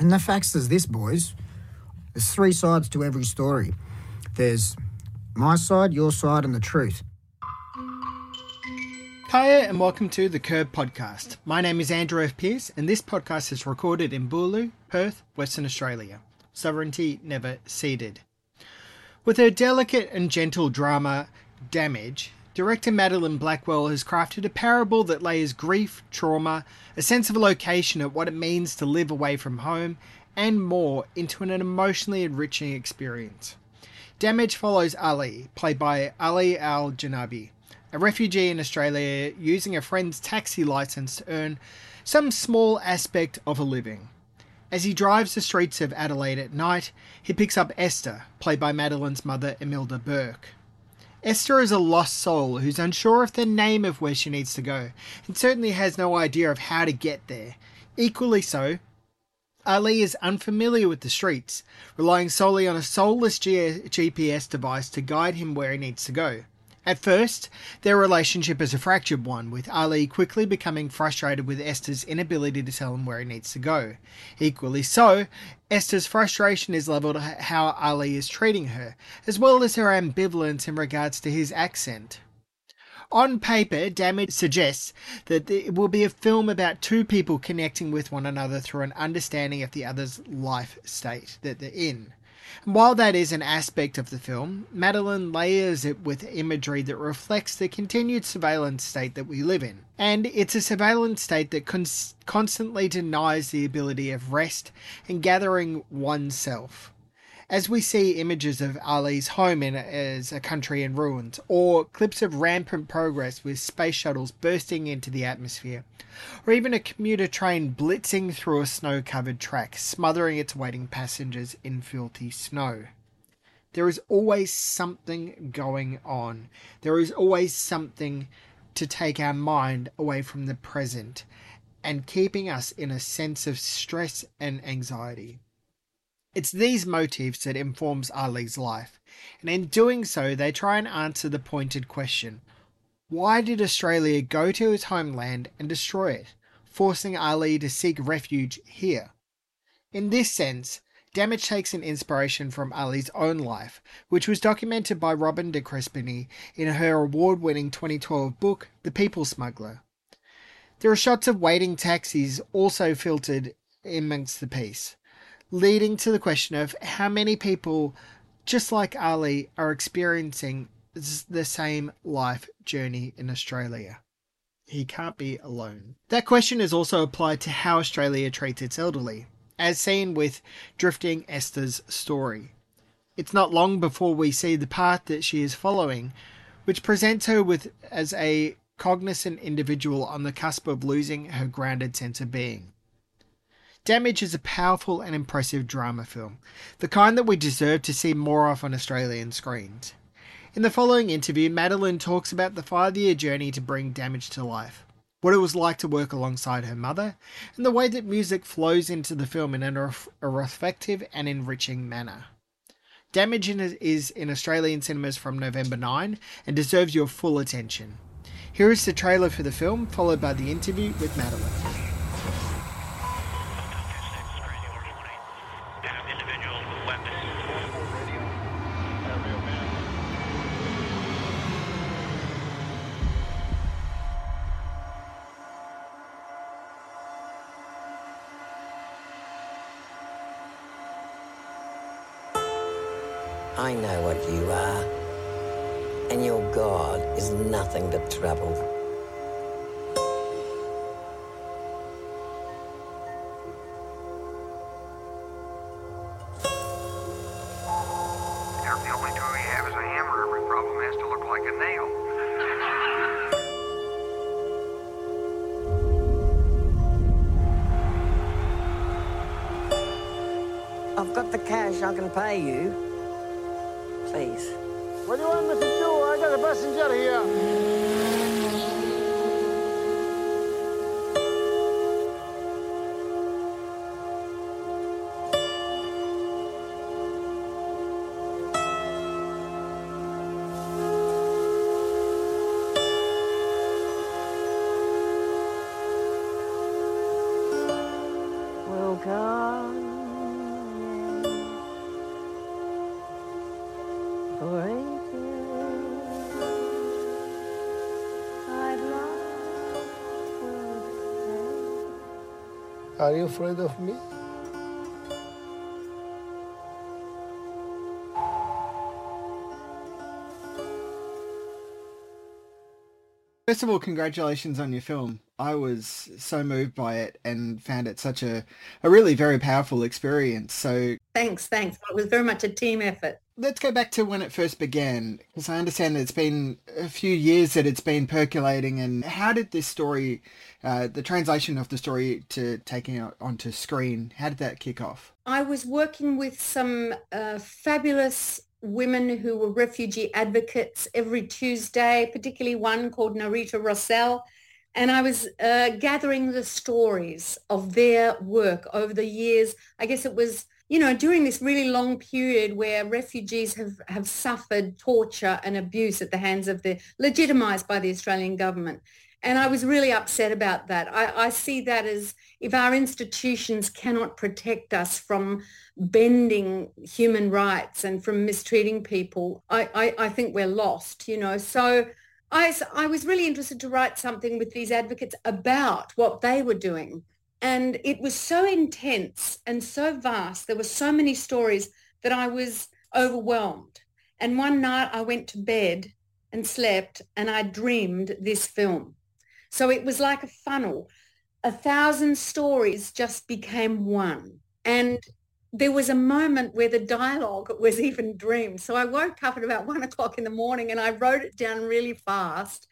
And the facts is this, boys. There's three sides to every story. There's my side, your side, and the truth. Hiya and welcome to the Curb Podcast. My name is Andrew F. Pearce, and this podcast is recorded in Boorloo, Perth, Western Australia. Sovereignty never ceded. With her delicate and gentle drama, Damage, director Madeleine Blackwell has crafted a parable that layers grief, trauma, a sense of location at what it means to live away from home, and more into an emotionally enriching experience. Damage follows Ali, played by Ali Al Jenabi, a refugee in Australia using a friend's taxi license to earn some small aspect of a living. As he drives the streets of Adelaide at night, he picks up Esther, played by Madeleine's mother, Imelda Bourke. Esther is a lost soul who's unsure of the name of where she needs to go, and certainly has no idea of how to get there. Equally so, Ali is unfamiliar with the streets, relying solely on a soulless G- GPS device to guide him where he needs to go. At first, their relationship is a fractured one, with Ali quickly becoming frustrated with Esther's inability to tell him where he needs to go. Equally so, Esther's frustration is levelled at how Ali is treating her, as well as her ambivalence in regards to his accent. On paper, Damage suggests that it will be a film about two people connecting with one another through an understanding of the other's life state that they're in. And while that is an aspect of the film, Madeleine layers it with imagery that reflects the continued surveillance state that we live in. And it's a surveillance state that cons- constantly denies the ability of rest and gathering oneself as we see images of Ali's home in as a country in ruins, or clips of rampant progress with space shuttles bursting into the atmosphere, or even a commuter train blitzing through a snow covered track, smothering its waiting passengers in filthy snow. There is always something going on. There is always something to take our mind away from the present and keeping us in a sense of stress and anxiety. It's these motifs that informs Ali's life, and in doing so they try and answer the pointed question, why did Australia go to his homeland and destroy it, forcing Ali to seek refuge here? In this sense, Damage takes an inspiration from Ali's own life, which was documented by Robin de Crespigny in her award winning 2012 book, The People Smuggler. There are shots of waiting taxis also filtered amongst the piece leading to the question of how many people, just like Ali, are experiencing the same life journey in Australia. He can't be alone. That question is also applied to how Australia treats its elderly, as seen with Drifting Esther's story. It's not long before we see the path that she is following, which presents her with as a cognizant individual on the cusp of losing her grounded sense of being. Damage is a powerful and impressive drama film, the kind that we deserve to see more of on Australian screens. In the following interview, Madeleine talks about the five year journey to bring Damage to life, what it was like to work alongside her mother, and the way that music flows into the film in a reflective and enriching manner. Damage is in Australian cinemas from November 9 and deserves your full attention. Here is the trailer for the film, followed by the interview with Madeleine. Nothing but trouble. Are you afraid of me? First of all, congratulations on your film. I was so moved by it and found it such a, a really very powerful experience. So Thanks, thanks. It was very much a team effort. let's go back to when it first began, because I understand that it's been a few years that it's been percolating. And how did this story, uh, the translation of the story to taking it onto screen, how did that kick off? I was working with some uh, fabulous women who were refugee advocates every Tuesday, particularly one called Narita Rossell. And I was uh, gathering the stories of their work over the years. I guess it was, you know, during this really long period where refugees have, have suffered torture and abuse at the hands of the, legitimized by the Australian government. And I was really upset about that. I, I see that as if our institutions cannot protect us from bending human rights and from mistreating people, I, I, I think we're lost, you know. So I, I was really interested to write something with these advocates about what they were doing. And it was so intense and so vast. There were so many stories that I was overwhelmed. And one night I went to bed and slept and I dreamed this film. So it was like a funnel. A thousand stories just became one. And there was a moment where the dialogue was even dreamed. So I woke up at about one o'clock in the morning and I wrote it down really fast.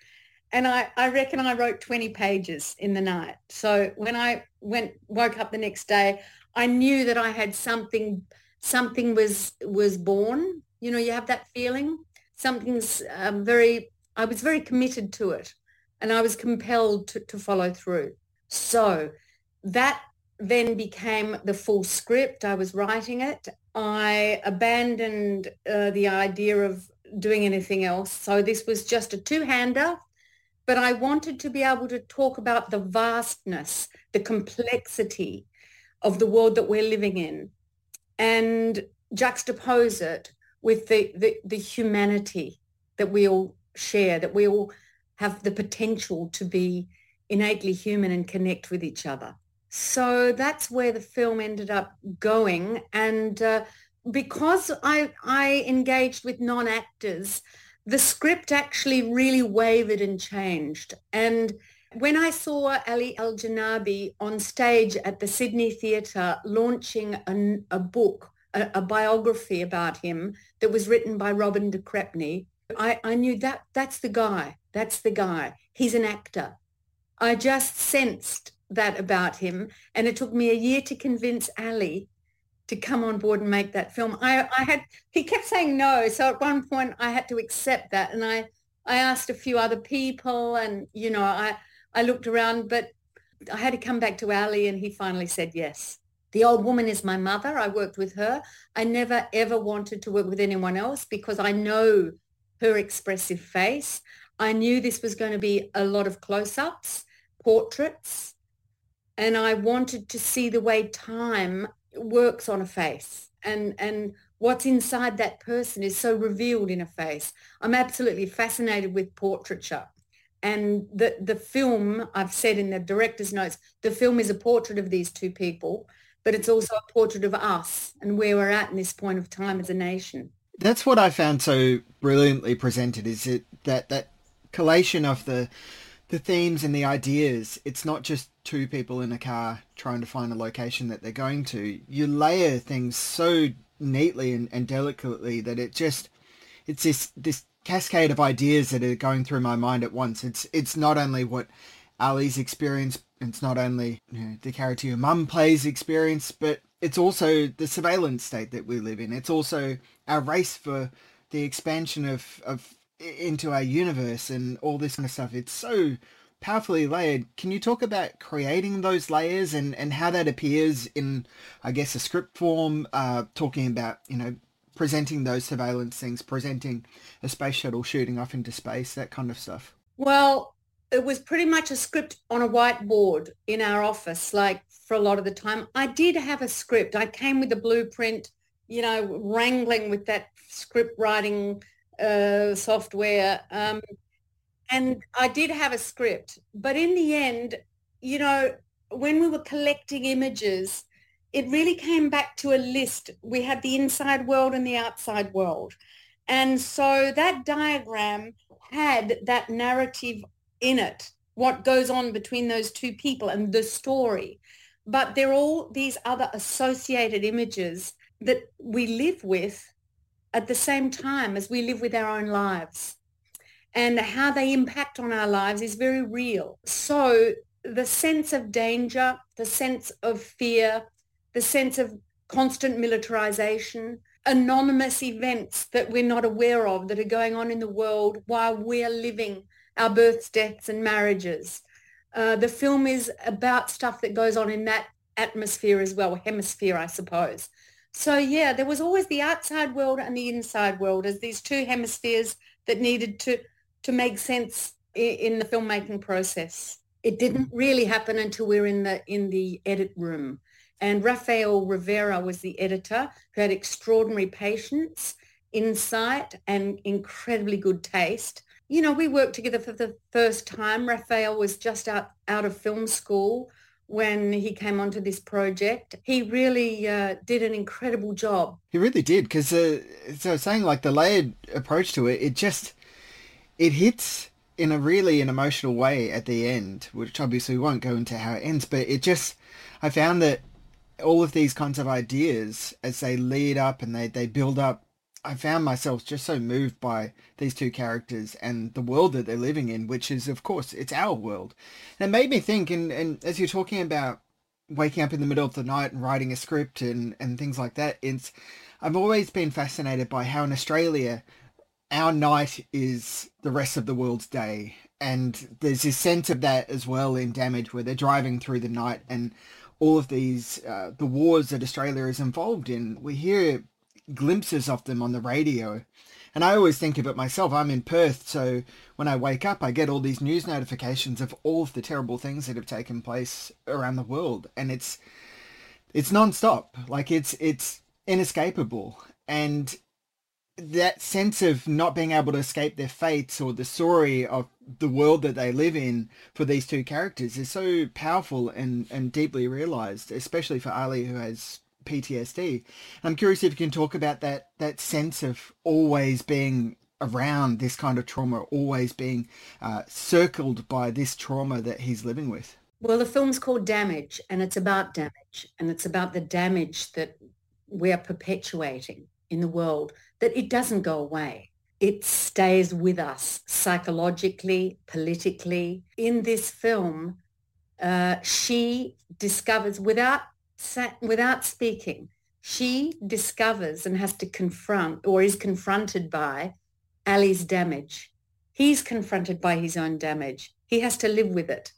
And I, I reckon I wrote 20 pages in the night. So when I went woke up the next day, I knew that I had something something was was born. You know, you have that feeling. Something's um, very I was very committed to it and I was compelled to, to follow through. So that then became the full script. I was writing it. I abandoned uh, the idea of doing anything else. So this was just a two-hander, but I wanted to be able to talk about the vastness, the complexity of the world that we're living in and juxtapose it with the, the, the humanity that we all share, that we all have the potential to be innately human and connect with each other. So that's where the film ended up going. And uh, because I, I engaged with non-actors, the script actually really wavered and changed. And when I saw Ali Al-Jenabi on stage at the Sydney Theatre launching a, a book, a, a, biography about him that was written by Robin de Crespigny, I, I knew that that's the guy. That's the guy. He's an actor. I just sensed that about him. And it took me a year to convince Ali to come on board and make that film. I, I had, he kept saying no. So at one point I had to accept that. And I, I asked a few other people and, you know, I, I looked around, but I had to come back to Ali and he finally said yes. The old woman is my mother. I worked with her. I never, ever wanted to work with anyone else because I know her expressive face. I knew this was going to be a lot of close-ups, portraits, and I wanted to see the way time works on a face and, and what's inside that person is so revealed in a face. I'm absolutely fascinated with portraiture. And the, the film, I've said in the director's notes, the film is a portrait of these two people, but it's also a portrait of us and where we're at in this point of time as a nation. That's what I found so brilliantly presented is it that that collation of the the themes and the ideas. It's not just two people in a car trying to find a location that they're going to. You layer things so neatly and, and delicately that it just it's this this cascade of ideas that are going through my mind at once. It's it's not only what Ali's experience, it's not only you know, the character your mum plays experience, but it's also the surveillance state that we live in. It's also our race for the expansion of, of into our universe and all this kind of stuff. It's so powerfully layered. Can you talk about creating those layers and, and how that appears in, I guess, a script form, uh, talking about, you know, presenting those surveillance things, presenting a space shuttle shooting off into space, that kind of stuff? Well, it was pretty much a script on a whiteboard in our office, like for a lot of the time. I did have a script. I came with a blueprint, you know, wrangling with that script writing uh, software. Um, and I did have a script. But in the end, you know, when we were collecting images, it really came back to a list. We had the inside world and the outside world. And so that diagram had that narrative in it, what goes on between those two people and the story. But there are all these other associated images that we live with at the same time as we live with our own lives. And how they impact on our lives is very real. So the sense of danger, the sense of fear, the sense of constant militarization, anonymous events that we're not aware of that are going on in the world while we're living our births, deaths and marriages. Uh, the film is about stuff that goes on in that atmosphere as well, hemisphere, I suppose. So yeah, there was always the outside world and the inside world as these two hemispheres that needed to to make sense in, in the filmmaking process. It didn't really happen until we were in the in the edit room. And Rafael Rivera was the editor who had extraordinary patience, insight, and incredibly good taste you know, we worked together for the first time. Rafael was just out, out of film school when he came onto this project. He really uh, did an incredible job. He really did, because uh, so saying like the layered approach to it, it just it hits in a really an emotional way at the end, which obviously we won't go into how it ends, but it just I found that all of these kinds of ideas as they lead up and they, they build up I found myself just so moved by these two characters and the world that they're living in, which is, of course, it's our world. And it made me think, and, and as you're talking about waking up in the middle of the night and writing a script and, and things like that, it's I've always been fascinated by how in Australia, our night is the rest of the world's day. And there's this sense of that as well in Damage, where they're driving through the night and all of these, uh, the wars that Australia is involved in. We hear glimpses of them on the radio. And I always think of it myself. I'm in Perth, so when I wake up, I get all these news notifications of all of the terrible things that have taken place around the world, and it's it's non-stop. Like it's it's inescapable, and that sense of not being able to escape their fates or the story of the world that they live in for these two characters is so powerful and and deeply realized, especially for Ali, who has PTSD. I'm curious if you can talk about that that sense of always being around this kind of trauma, always being uh, circled by this trauma that he's living with. Well, the film's called Damage, and it's about damage, and it's about the damage that we are perpetuating in the world. That it doesn't go away. It stays with us psychologically, politically. In this film, uh, she discovers, without without speaking, she discovers and has to confront or is confronted by Ali's damage. He's confronted by his own damage. He has to live with it.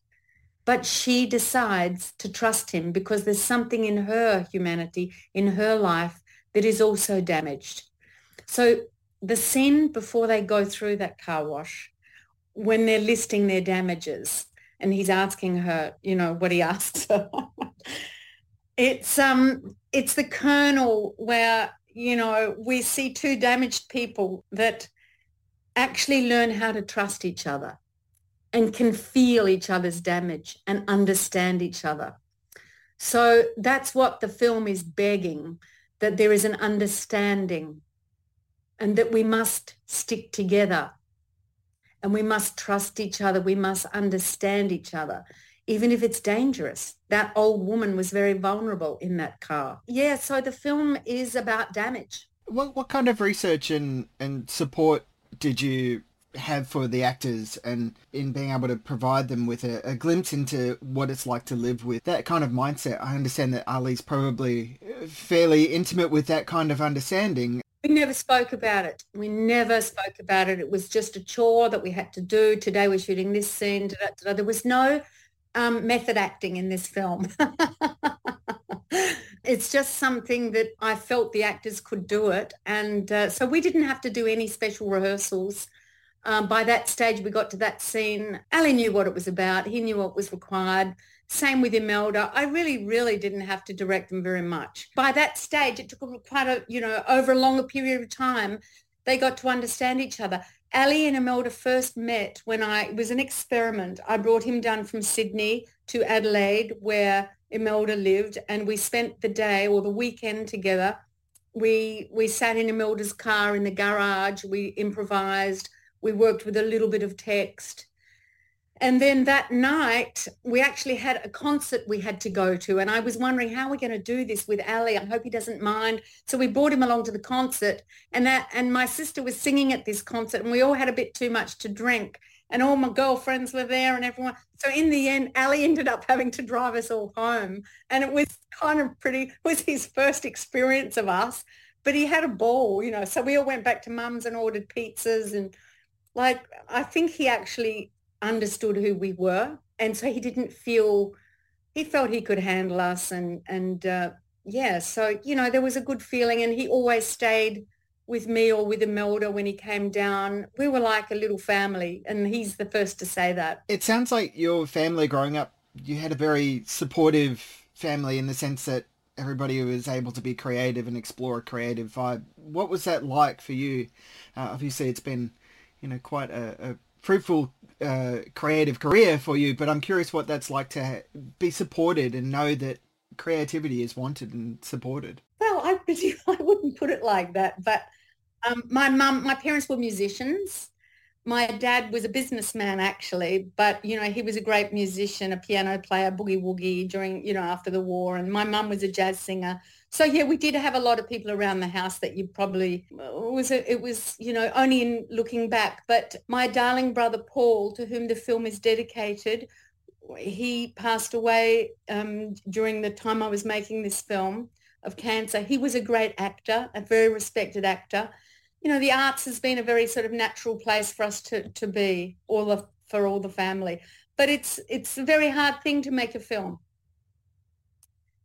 But she decides to trust him because there's something in her humanity, in her life, that is also damaged. So the scene before they go through that car wash, when they're listing their damages, and he's asking her, you know, what he asks her. It's um it's the kernel where, you know, we see two damaged people that actually learn how to trust each other and can feel each other's damage and understand each other. So that's what the film is begging, that there is an understanding and that we must stick together and we must trust each other. We must understand each other even if it's dangerous. That old woman was very vulnerable in that car. Yeah, so the film is about damage. What what kind of research and, and support did you have for the actors and in being able to provide them with a, a, glimpse into what it's like to live with that kind of mindset. I understand that Ali's probably fairly intimate with that kind of understanding. We never spoke about it. We never spoke about it. It was just a chore that we had to do. Today we're shooting this scene. There was no um, method acting in this film. it's just something that I felt the actors could do it. And uh, so we didn't have to do any special rehearsals. Um, by that stage, we got to that scene. Ali knew what it was about. He knew what was required. Same with Imelda. I really, really didn't have to direct them very much. By that stage, it took quite a, you know, over a longer period of time, they got to understand each other. Ali and Imelda first met when I, it was an experiment. I brought him down from Sydney to Adelaide where Imelda lived and we spent the day or the weekend together. We, we sat in Imelda's car in the garage. We improvised. We worked with a little bit of text. And then that night, we actually had a concert we had to go to. And I was wondering how we're going to do this with Ali. I hope he doesn't mind. So we brought him along to the concert. And that and my sister was singing at this concert and we all had a bit too much to drink. And all my girlfriends were there and everyone. So in the end, Ali ended up having to drive us all home. And it was kind of pretty, was his first experience of us. But he had a ball, you know. So we all went back to mum's and ordered pizzas and like I think he actually understood who we were, and so he didn't feel he felt he could handle us, and and uh, yeah, so you know there was a good feeling, and he always stayed with me or with Imelda when he came down. We were like a little family, and he's the first to say that. It sounds like your family growing up, you had a very supportive family in the sense that everybody was able to be creative and explore a creative vibe. What was that like for you? Uh, obviously, it's been you know quite a, a fruitful uh, creative career for you, but I'm curious what that's like to be supported and know that creativity is wanted and supported. Well, I I wouldn't put it like that, but um, my mum, my parents were musicians. My dad was a businessman actually, but you know he was a great musician, a piano player, boogie woogie during you know after the war, and my mum was a jazz singer. So yeah, we did have a lot of people around the house that you probably it was it was you know only in looking back. But my darling brother Paul, to whom the film is dedicated, he passed away um, during the time I was making this film of cancer. He was a great actor, a very respected actor. You know, the arts has been a very sort of natural place for us to, to be, all of, for all the family. But it's it's a very hard thing to make a film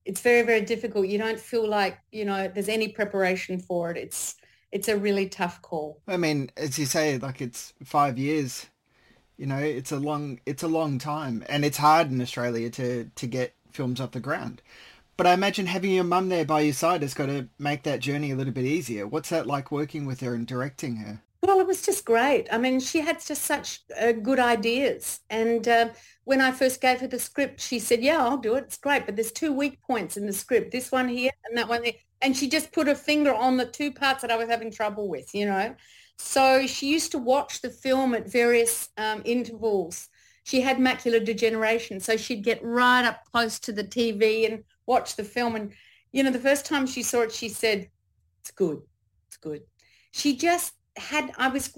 it's very very difficult. You don't feel like you know there's any preparation for it. It's it's a really tough call. I mean as you say like it's five years you know it's a long it's a long time and it's hard in australia to to get films off the ground. But i imagine having your mum there by your side has got to make that journey a little bit easier. What's that like working with her and directing her well, it was just great. I mean, she had just such uh, good ideas. And uh, when I first gave her the script, she said, yeah, I'll do it. It's great. But there's two weak points in the script, this one here and that one there. And she just put her finger on the two parts that I was having trouble with, you know. So she used to watch the film at various um, intervals. She had macular degeneration. So she'd get right up close to the TV and watch the film. And, you know, the first time she saw it, she said, it's good. It's good. She just had I was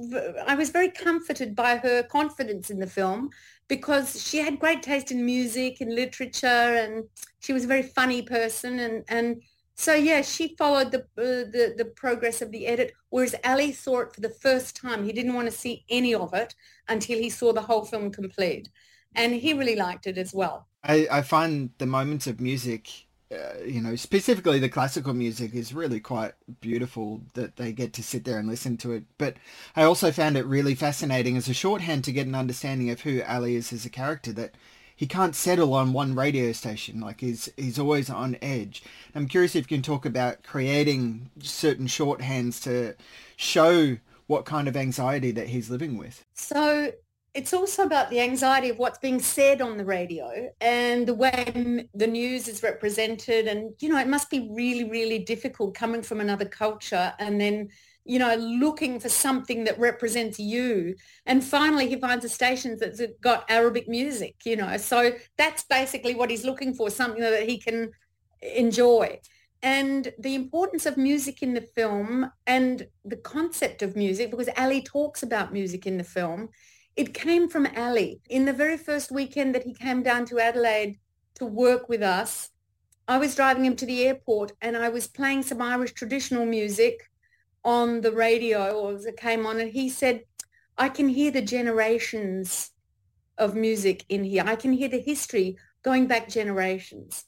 I was very comforted by her confidence in the film because she had great taste in music and literature and she was a very funny person and and so yeah she followed the uh, the the progress of the edit whereas Ali saw it for the first time. He didn't want to see any of it until he saw the whole film complete. And he really liked it as well. I, I find the moments of music uh, you know, specifically the classical music is really quite beautiful that they get to sit there and listen to it. But I also found it really fascinating as a shorthand to get an understanding of who Ali is as a character that he can't settle on one radio station. Like he's, he's always on edge. I'm curious if you can talk about creating certain shorthands to show what kind of anxiety that he's living with. So it's also about the anxiety of what's being said on the radio and the way the news is represented. And, you know, it must be really, really difficult coming from another culture and then, you know, looking for something that represents you. And finally, he finds a station that's got Arabic music, you know. So that's basically what he's looking for, something that he can enjoy. And the importance of music in the film and the concept of music, because Ali talks about music in the film, it came from Ali. In the very first weekend that he came down to Adelaide to work with us, I was driving him to the airport and I was playing some Irish traditional music on the radio or as it came on and he said, I can hear the generations of music in here. I can hear the history going back generations.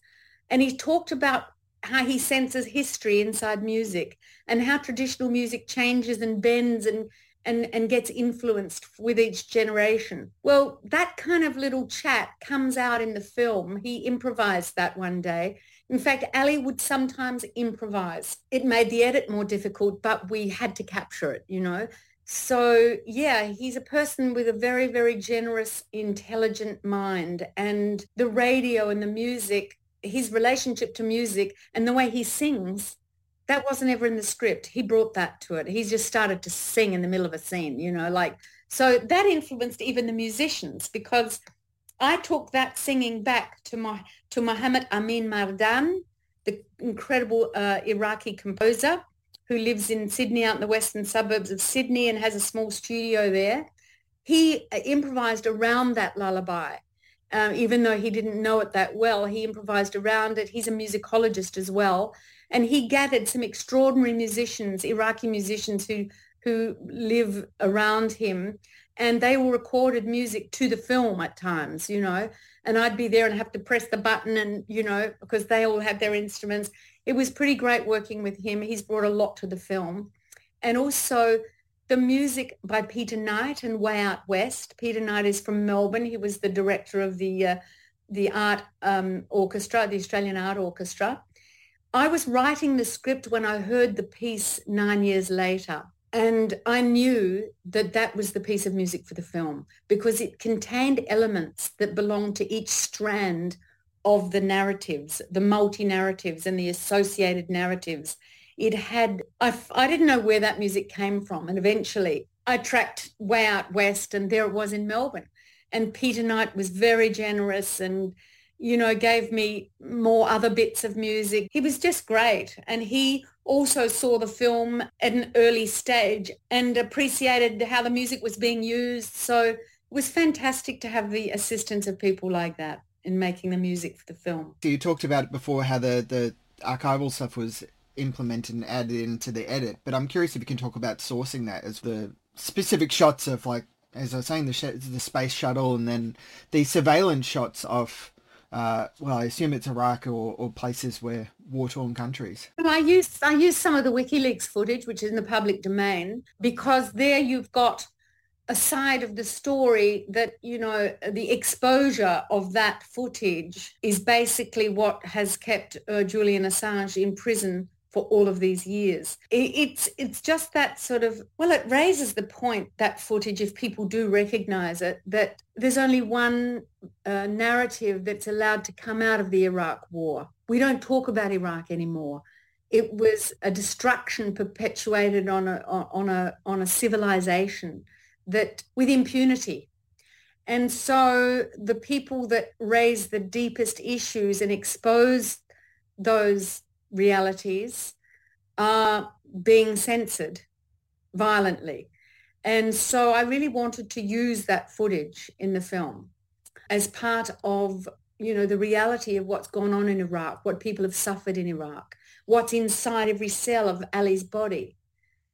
And he talked about how he senses history inside music and how traditional music changes and bends and and, and gets influenced with each generation. Well, that kind of little chat comes out in the film. He improvised that one day. In fact, Ali would sometimes improvise. It made the edit more difficult, but we had to capture it, you know. So yeah, he's a person with a very, very generous, intelligent mind. And the radio and the music, his relationship to music and the way he sings, that wasn't ever in the script. He brought that to it. He just started to sing in the middle of a scene, you know, like, so that influenced even the musicians because I took that singing back to my, to Muhammad Amin Mardan, the incredible uh, Iraqi composer who lives in Sydney out in the western suburbs of Sydney and has a small studio there. He uh, improvised around that lullaby. Um, even though he didn't know it that well, he improvised around it. He's a musicologist as well. And he gathered some extraordinary musicians, Iraqi musicians who, who live around him. And they all recorded music to the film at times, you know. And I'd be there and have to press the button and, you know, because they all had their instruments it was pretty great working with him. He's brought a lot to the film. And also the music by Peter Knight and Way Out West. Peter Knight is from Melbourne. He was the director of the, uh, the art um, orchestra, the Australian Art Orchestra. I was writing the script when I heard the piece nine years later. And I knew that that was the piece of music for the film because it contained elements that belonged to each strand of the narratives, the multi-narratives and the associated narratives. It had, I, I didn't know where that music came from. And eventually I tracked way out west and there it was in Melbourne. And Peter Knight was very generous and, you know, gave me more other bits of music. He was just great. And he also saw the film at an early stage and appreciated how the music was being used. So it was fantastic to have the assistance of people like that in making the music for the film. So you talked about it before how the, the archival stuff was implemented and added into the edit, but I'm curious if you can talk about sourcing that as the specific shots of like, as I was saying, the, sh- the space shuttle and then the surveillance shots of uh, well, I assume it's Iraq or, or places where war-torn countries. I use I use some of the WikiLeaks footage, which is in the public domain, because there you've got a side of the story that you know the exposure of that footage is basically what has kept uh, Julian Assange in prison for all of these years. It's it's just that sort of well, it raises the point that footage, if people do recognise it, that there's only one uh, narrative that's allowed to come out of the Iraq War. We don't talk about Iraq anymore. It was a destruction perpetuated on a on a on a civilization that with impunity. And so the people that raise the deepest issues and expose those realities are being censored violently. And so I really wanted to use that footage in the film as part of, you know, the reality of what's gone on in Iraq, what people have suffered in Iraq, what's inside every cell of Ali's body.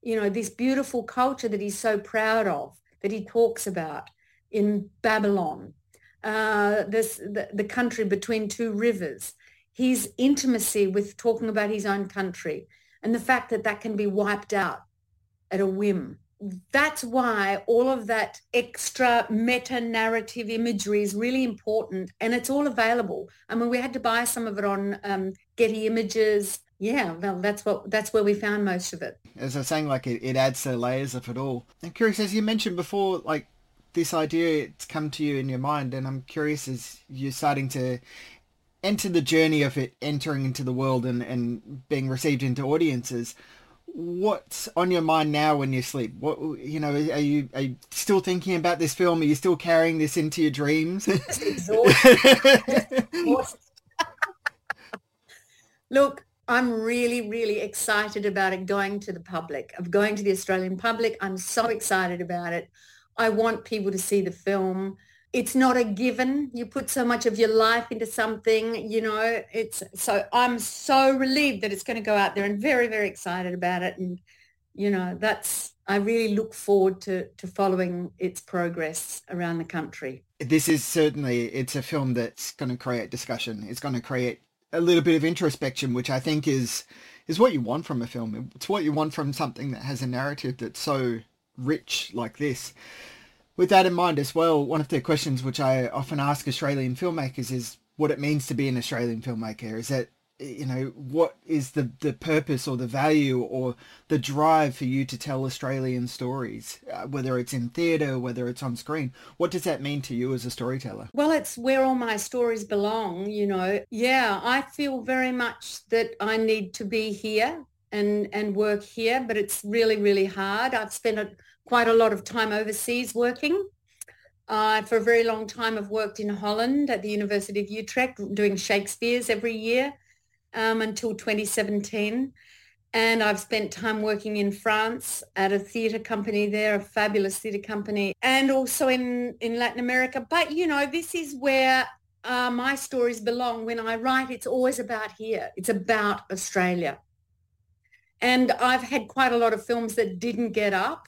You know, this beautiful culture that he's so proud of that he talks about in Babylon, uh, this the, the country between two rivers, his intimacy with talking about his own country, and the fact that that can be wiped out at a whim. That's why all of that extra meta-narrative imagery is really important, and it's all available. I mean, we had to buy some of it on um, Getty Images. Yeah, well, that's what that's where we found most of it as I was saying, like it, it adds to layers of it all. I'm curious, as you mentioned before, like this idea it's come to you in your mind, and I'm curious as you're starting to enter the journey of it entering into the world and, and being received into audiences. What's on your mind now when you sleep? What you know? Are you are you still thinking about this film? Are you still carrying this into your dreams? Look, I'm really, really excited about it going to the public, of going to the Australian public. I'm so excited about it. I want people to see the film. It's not a given. You put so much of your life into something, you know, it's so I'm so relieved that it's going to go out there and very, very excited about it. And, you know, that's, I really look forward to, to following its progress around the country. This is certainly, it's a film that's going to create discussion. It's going to create a little bit of introspection, which I think is is what you want from a film. It's what you want from something that has a narrative that's so rich like this. With that in mind as well, one of the questions which I often ask Australian filmmakers is what it means to be an Australian filmmaker. Is that you know what is the the purpose or the value or the drive for you to tell australian stories uh, whether it's in theater whether it's on screen what does that mean to you as a storyteller Well, it's where all my stories belong, you know. Yeah, I feel very much that I need to be here and, and work here, but it's really, really hard. I've spent a, quite a lot of time overseas working. Uh, for a very long time, I've worked in Holland at the University of Utrecht doing Shakespeare's every year um, until 2017. And I've spent time working in France at a theatre company there, a fabulous theatre company, and also in, in Latin America. But, you know, this is where uh, my stories belong. When I write, it's always about here. It's about Australia. And I've had quite a lot of films that didn't get up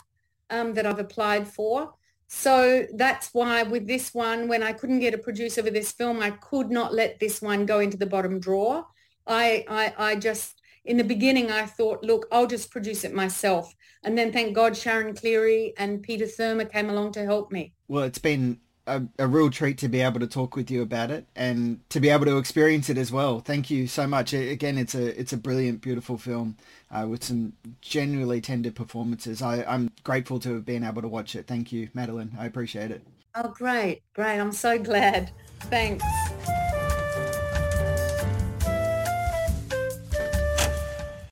um, that I've applied for. So that's why with this one, when I couldn't get a producer for this film, I could not let this one go into the bottom drawer. I, I, I just, in the beginning, I thought, look, I'll just produce it myself. And then thank God Sharon Cleary and Peter Thurmer came along to help me. well it's been a, a real treat to be able to talk with you about it and to be able to experience it as well. Thank you so much. Again it's a it's a brilliant beautiful film uh, with some genuinely tender performances. I, i'm grateful to have been able to watch it. Thank you madeleine. I appreciate it. Oh, great, great. I'm so glad. Thanks.